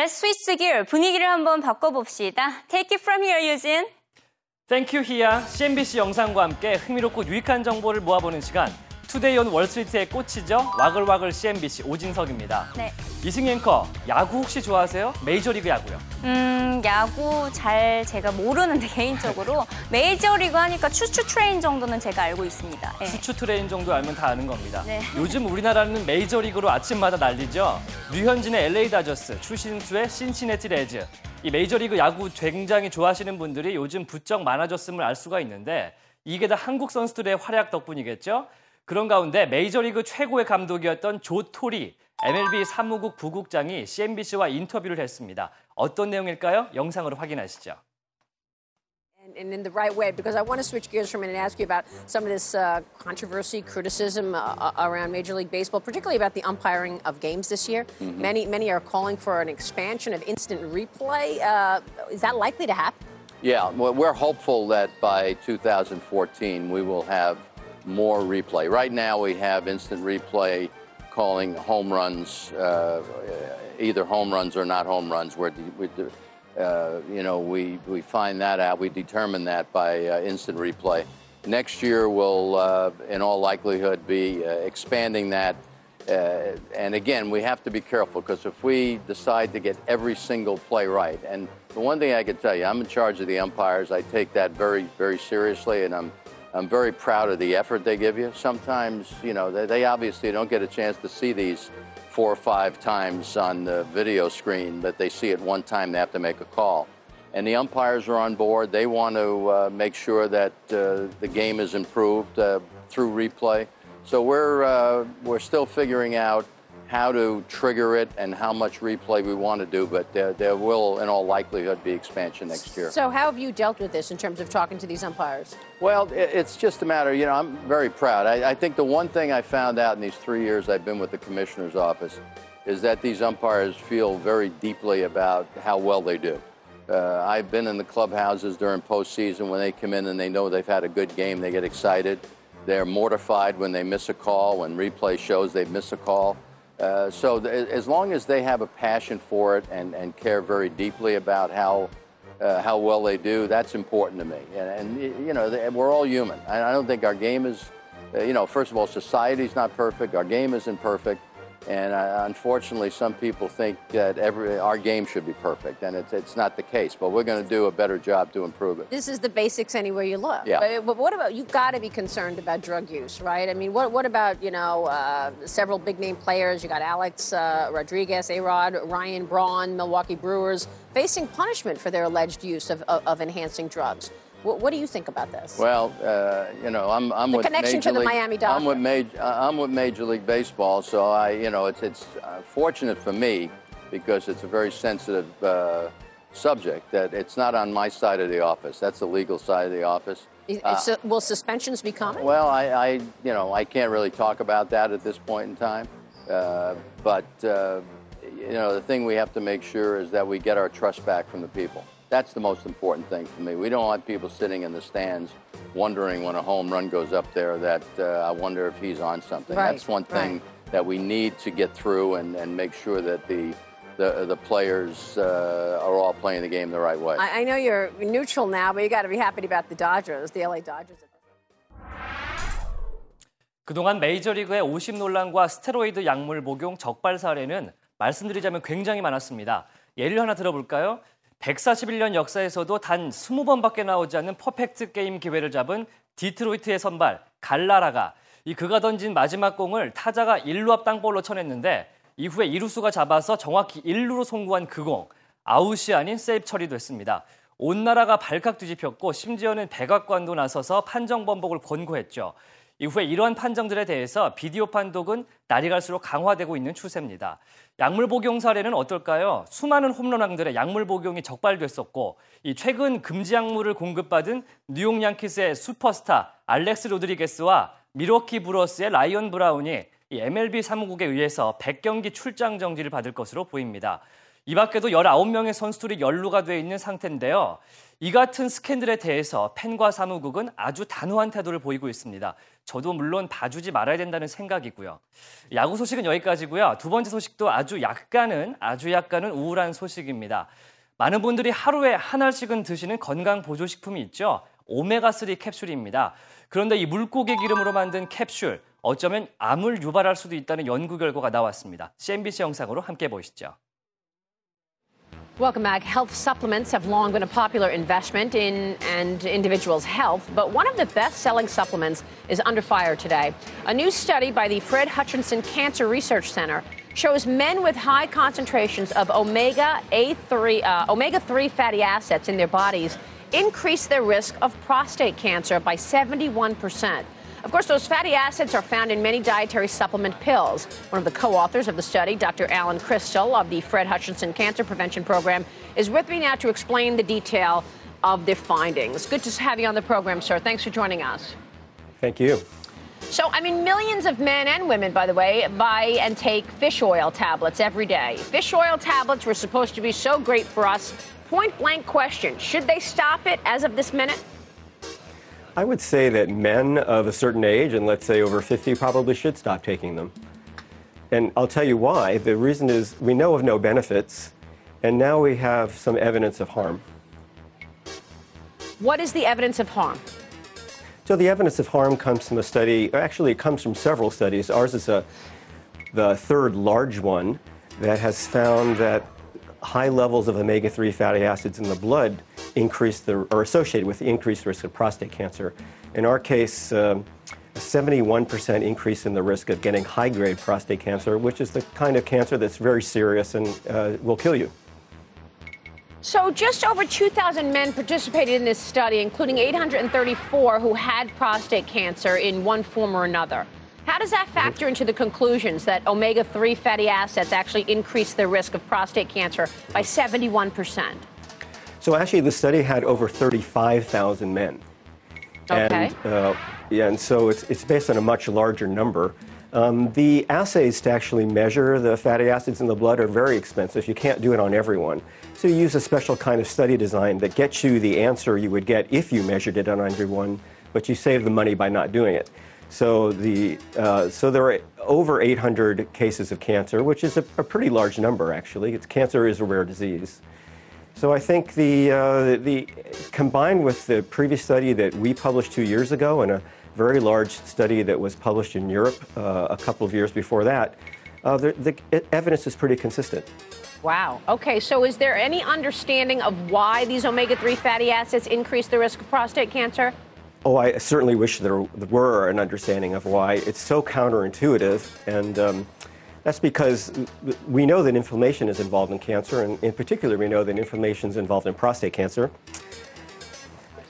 Let's switch gear. 분위기를 한번 바꿔봅시다. Take it from here, 유진. 땡큐 히야 CNBC 영상과 함께 흥미롭고 유익한 정보를 모아보는 시간 투데이 온 월스트리트의 꽃이죠 와글와글 CNBC 오진석입니다. 네. 이승 앵커 야구 혹시 좋아하세요? 메이저리그 야구요. 음, 야구 잘 제가 모르는데 개인적으로 메이저리그 하니까 추추 트레인 정도는 제가 알고 있습니다. 네. 추추 트레인 정도 알면 다 아는 겁니다. 네. 요즘 우리나라는 메이저리그로 아침마다 난리죠. 류현진의 LA 다저스, 추신수의 신시내티 레즈. 이 메이저리그 야구 굉장히 좋아하시는 분들이 요즘 부쩍 많아졌음을 알 수가 있는데 이게 다 한국 선수들의 활약 덕분이겠죠? 그런 가운데 메이저리그 최고의 감독이었던 조 토리, MLB 사무국 부국장이 CNBC와 인터뷰를 했습니다. 어떤 내용일까요? 영상으로 확인하시죠. And, in the right way, because I want to switch gears for a minute and ask you about some of this uh, controversy, criticism uh, uh, around Major League Baseball, particularly about the umpiring of games this year. Many, many are calling for an expansion of instant replay. Uh, is that likely to happen? Yeah, well, we're hopeful that by 2014 we will have more replay. Right now we have instant replay calling home runs, uh, either home runs or not home runs. Where we, uh, you know, we, we find that out. We determine that by uh, instant replay. Next year we'll, uh, in all likelihood, be uh, expanding that. Uh, and again, we have to be careful because if we decide to get every single play right, and the one thing I can tell you, I'm in charge of the umpires. I take that very, very seriously, and I'm I'm very proud of the effort they give you. Sometimes, you know, they, they, obviously don't get a chance to see these four or five times on the video screen, but they see it one time, they have to make a call. And the umpires are on board. They want to uh, make sure that uh, the game is improved uh, through replay. So we're, uh, we're still figuring out how to trigger it and how much replay we want to do, but there, there, will, in all likelihood, be expansion next year. So, how have you dealt with this in terms of talking to these umpires? Well, it's just a matter, you know, I'm very proud. I, I think the one thing I found out in these three years I've been with the commissioner's office is that these umpires feel very deeply about how well they do. Uh, I've been in the clubhouses during postseason when they come in and they know they've had a good game, they get excited. They're mortified when they miss a call, when replay shows they miss a call. Uh, so as long as they have a passion for it and, and care very deeply about how uh, how well they do, that's important to me. And, and you know, they, we're all human. I, I, don't think our game is, uh, you know, first of all, society's not perfect. Our game isn't perfect. And uh, unfortunately, some people think that every our game should be perfect, and it's, it's not the case. But we're going to do a better job to improve it. This is the basics anywhere you look. Yeah. But, but what about you've got to be concerned about drug use, right? I mean, what what about you know uh, several big name players? You got Alex uh, Rodriguez, A Rod, Ryan Braun, Milwaukee Brewers facing punishment for their alleged use of, of, of enhancing drugs. What, what, do you think about this? Well, uh, you know, I'm, I'm the with connection Major to the League, Miami Dolphins. I'm with Major, I'm with Major League Baseball, so I, you know, it's it's uh, fortunate for me because it's a very sensitive uh, subject that it's not on my side of the office. That's the legal side of the office. Uh, will suspensions be coming? Well, I, I, you know, I can't really talk about that at this point in time, uh, but uh, you know, the thing we have to make sure is that we get our trust back from the people. That's the most important thing for me. We don't want people sitting in the stands wondering when a home run goes up there that uh, I wonder if he's on something. Right, That's one thing right. that we need to get through and, and make sure that the the, the players uh, are all playing the game the right way. I, I know you're neutral now, but you got to be happy about the Dodgers, the LA Dodgers. 그동안 메이저리그의 오심 논란과 스테로이드 약물 복용 적발 사례는 말씀드리자면 굉장히 많았습니다. 예를 하나 들어볼까요? 141년 역사에서도 단 20번밖에 나오지 않는 퍼펙트 게임 기회를 잡은 디트로이트의 선발 갈라라가 이 그가 던진 마지막 공을 타자가 1루 앞 땅볼로 쳐냈는데 이후에 이루수가 잡아서 정확히 1루로 송구한 그 공 아웃이 아닌 세이프 처리됐습니다. 온 나라가 발칵 뒤집혔고 심지어는 백악관도 나서서 판정 번복을 권고했죠. 이후에 이러한 판정들에 대해서 비디오 판독은 날이 갈수록 강화되고 있는 추세입니다. 약물 복용 사례는 어떨까요? 수많은 홈런왕들의 약물 복용이 적발됐었고 이 최근 금지 약물을 공급받은 뉴욕 양키스의 슈퍼스타 알렉스 로드리게스와 미러키 브러스의 라이언 브라운이 이 MLB 사무국에 의해서 100경기 출장 정지를 받을 것으로 보입니다. 이 밖에도 19명의 선수들이 연루가 돼 있는 상태인데요. 이 같은 스캔들에 대해서 팬과 사무국은 아주 단호한 태도를 보이고 있습니다. 저도 물론 봐주지 말아야 된다는 생각이고요. 야구 소식은 여기까지고요. 두 번째 소식도 아주 약간은 아주 약간은 우울한 소식입니다. 많은 분들이 하루에 하나씩은 드시는 건강 보조 식품이 있죠. 오메가3 캡슐입니다. 그런데 이 물고기 기름으로 만든 캡슐 어쩌면 암을 유발할 수도 있다는 연구 결과가 나왔습니다. CNBC 영상으로 함께 보시죠. Welcome back. Health supplements have long been a popular investment in and individuals' health, but one of the best-selling supplements is under fire today. A new study by the Fred Hutchinson Cancer Research Center shows men with high concentrations of omega A3 uh, omega 3 fatty acids in their bodies increase their risk of prostate cancer by 71 percent. Of course, those fatty acids are found in many dietary supplement pills. One of the co authors of the study, Dr. Alan Kristal of the Fred Hutchinson Cancer Prevention Program, is with me now to explain the detail of the findings. Good to have you on the program, sir. Thanks for joining us. Thank you. So, I mean, millions of men and women, by the way, buy and take fish oil tablets every day. Fish oil tablets were supposed to be so great for us. Point blank question Should they stop it as of this minute? I would say that men of a certain age, and let's say over 50, probably should stop taking them. And I'll tell you why. The reason is we know of no benefits, and now we have some evidence of harm. What is the evidence of harm? So the evidence of harm comes from a study, actually, it comes from several studies. Ours is a, the third large one that has found that high levels of omega 3 fatty acids in the blood increase the, or associated with the increased risk of prostate cancer. In our case, um, a 71% increase in the risk of getting high grade prostate cancer, which is the kind of cancer that's very serious and uh, will kill you. So, just over 2,000 men participated in this study, including 834 who had prostate cancer in one form or another. How does that factor into the conclusions that omega 3 fatty acids actually increase the risk of prostate cancer by 71%? So, actually, the study had over 35,000 men. Okay. And, uh, yeah, and so it's, it's based on a much larger number. Um, the assays to actually measure the fatty acids in the blood are very expensive. You can't do it on everyone. So you use a special kind of study design that gets you the answer you would get if you measured it on everyone, but you save the money by not doing it. So, the, uh, so there are over 800 cases of cancer, which is a, a pretty large number, actually. It's, cancer is a rare disease. So I think the, uh, the combined with the previous study that we published two years ago and a very large study that was published in Europe uh, a couple of years before that, uh, the, the evidence is pretty consistent. Wow. Okay, so is there any understanding of why these omega 3 fatty acids increase the risk of prostate cancer? Oh, I certainly wish there were an understanding of why. It's so counterintuitive, and um, that's because we know that inflammation is involved in cancer, and in particular, we know that inflammation is involved in prostate cancer.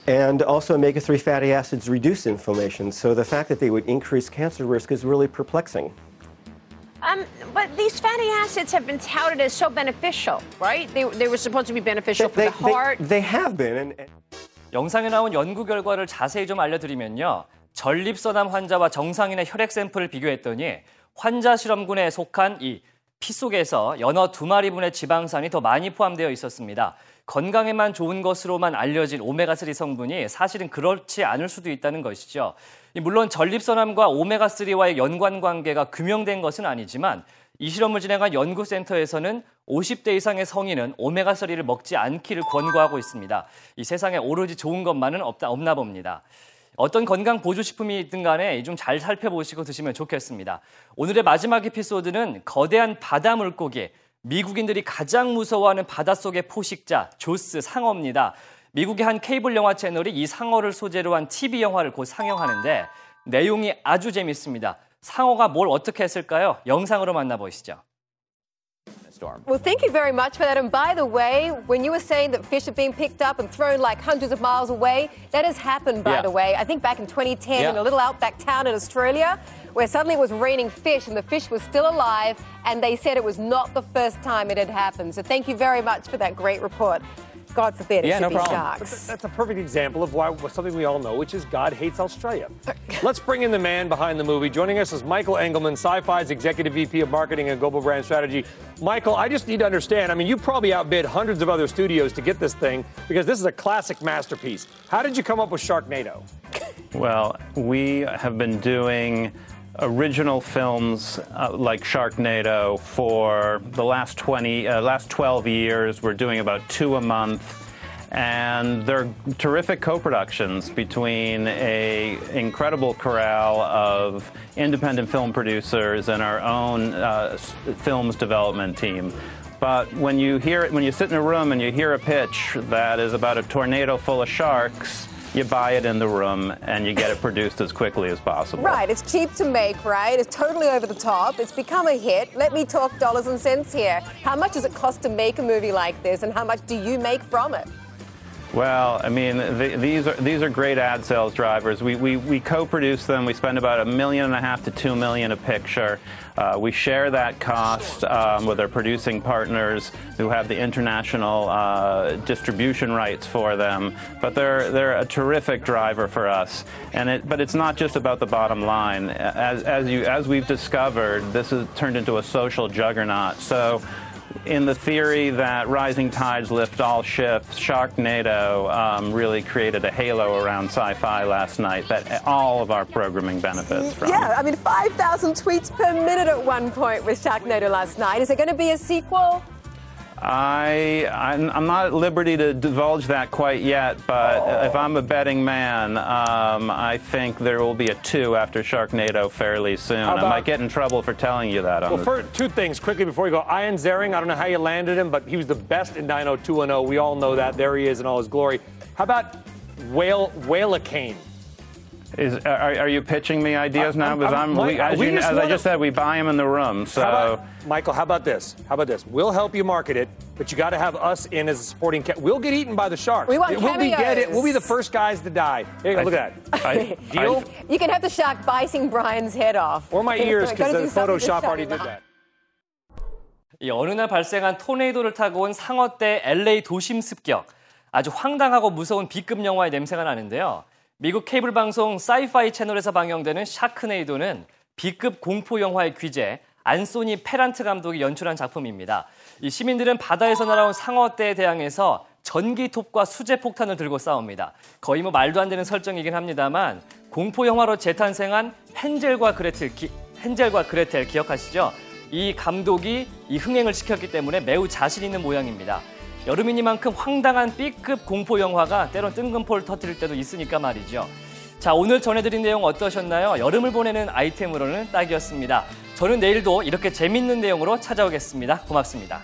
And also, omega 3 fatty acids reduce inflammation, so the fact that they would increase cancer risk is really perplexing. Um, but these fatty acids have been touted as so beneficial, right? They, they were supposed to be beneficial for they, the heart. They, they have been. And, and 영상에 나온 연구 결과를 자세히 좀 알려드리면요. 전립선암 환자와 정상인의 혈액 샘플을 비교했더니 환자 실험군에 속한 이 피 속에서 연어 두 마리분의 지방산이 더 많이 포함되어 있었습니다. 건강에만 좋은 것으로만 알려진 오메가3 성분이 사실은 그렇지 않을 수도 있다는 것이죠. 물론 전립선암과 오메가3와의 연관 관계가 규명된 것은 아니지만 이 실험을 진행한 연구센터에서는 50대 이상의 성인은 오메가3를 먹지 않기를 권고하고 있습니다. 이 세상에 오로지 좋은 것만은 없다, 없나 봅니다. 어떤 건강 보조식품이 있든 간에 좀 잘 살펴보시고 드시면 좋겠습니다. 오늘의 마지막 에피소드는 거대한 바다 물고기, 미국인들이 가장 무서워하는 바닷속의 포식자, 조스 상어입니다. 미국의 한 케이블 영화 채널이 이 상어를 소재로 한 TV 영화를 곧 상영하는데 내용이 아주 재밌습니다. 상어가 뭘 어떻게 했을까요? 영상으로 만나보시죠. Well, thank you very much for that. And by the way, when you were saying that fish are being picked up and thrown like hundreds of miles away, that has happened, by Yeah. the way. I think back in 2010 in a little outback town in Australia, where suddenly it was raining fish and the fish was still alive, and they said it was not the first time it had happened. So thank you very much for that great report. God forbid it Yeah, should no be problem. sharks. That's a perfect example of why something we all know, which is God hates Australia. Let's bring in the man behind the movie. Joining us is Michael Engleman, Syfy's Executive VP of Marketing and Global Brand Strategy. Michael, I just need to understand. I mean, you probably outbid hundreds of other studios to get this thing because this is a classic masterpiece. How did you come up with Sharknado? Well, we have been doing original films uh, like Sharknado for the last 20, uh, last 12 years. We're doing about two a month. And they're terrific co-productions between a incredible corral of independent film producers and our own uh, films development team. But when you hear when you sit in a room and you hear a pitch that is about a tornado full of sharks, you buy it in the room and you get it produced as quickly as possible. Right, it's cheap to make, right? It's totally over the top. It's become a hit. Let me talk dollars and cents here. How much does it cost to make a movie like this, and how much do you make from it? Well, I mean, the, these are these are great ad sales drivers. We, we, we co-produce them. We spend about a million and a half to two million a picture. Uh, we share that cost um, with our producing partners who have the international uh, distribution rights for them. But they're they're a terrific driver for us. And it, but it's not just about the bottom line. As as you as we've discovered, this has turned into a social juggernaut. So in the theory that rising tides lift all ships, Sharknado um, really created a halo around Syfy last night that all of our programming benefits from. Yeah, I mean, 5,000 tweets per minute at one point with Sharknado last night. Is it going to be a sequel? I, I'm, I'm not at liberty to divulge that quite yet, but if I'm a betting man, um, I think there will be a two after Sharknado fairly soon. I about- might get in trouble for telling you that. On Well, for two things quickly before you go. Ian Ziering, I don't know how you landed him, but he was the best in 90210. We all know that. There he is in all his glory. How about Whale Whalacane? Is, are, are you pitching me ideas I- now? I'm- Because I'm- I'm, Mike, we, as, we you- just as I wanna- just said, we buy them in the room. So. How about, Michael, how about this? How about this? We'll help you market it, but you got to have us in as a supporting. Ca- we'll get eaten by the sharks. We want we'll be dead. cameos. We'll be the first guys to die. Here, you go, look at that. I- Deal? You can have the shark biting Brian's head off. Or my ears, Gotta because do the something to Photoshop shut already him did up. that. 이 어느 날 발생한 토네이도를 타고 온 상어떼 LA 도심 습격. 아주 황당하고 무서운 B급 영화의 냄새가 나는데요. 미국 케이블 방송 사이파이 채널에서 방영되는 샤크네이도는 B급 공포 영화의 귀재 안소니 페란트 감독이 연출한 작품입니다. 이 시민들은 바다에서 날아온 상어떼에 대항해서 전기톱과 수제폭탄을 들고 싸웁니다. 거의 뭐 말도 안 되는 설정이긴 합니다만 공포 영화로 재탄생한 헨젤과 그레텔 기- 헨젤과 그레텔 기억하시죠? 이 감독이 이 흥행을 시켰기 때문에 매우 자신 있는 모양입니다. 여름이니만큼 황당한 B급 공포 영화가 때론 뜬금포를 터뜨릴 때도 있으니까 말이죠. 자, 오늘 전해드린 내용 어떠셨나요? 여름을 보내는 아이템으로는 딱이었습니다. 저는 내일도 이렇게 재밌는 내용으로 찾아오겠습니다. 고맙습니다.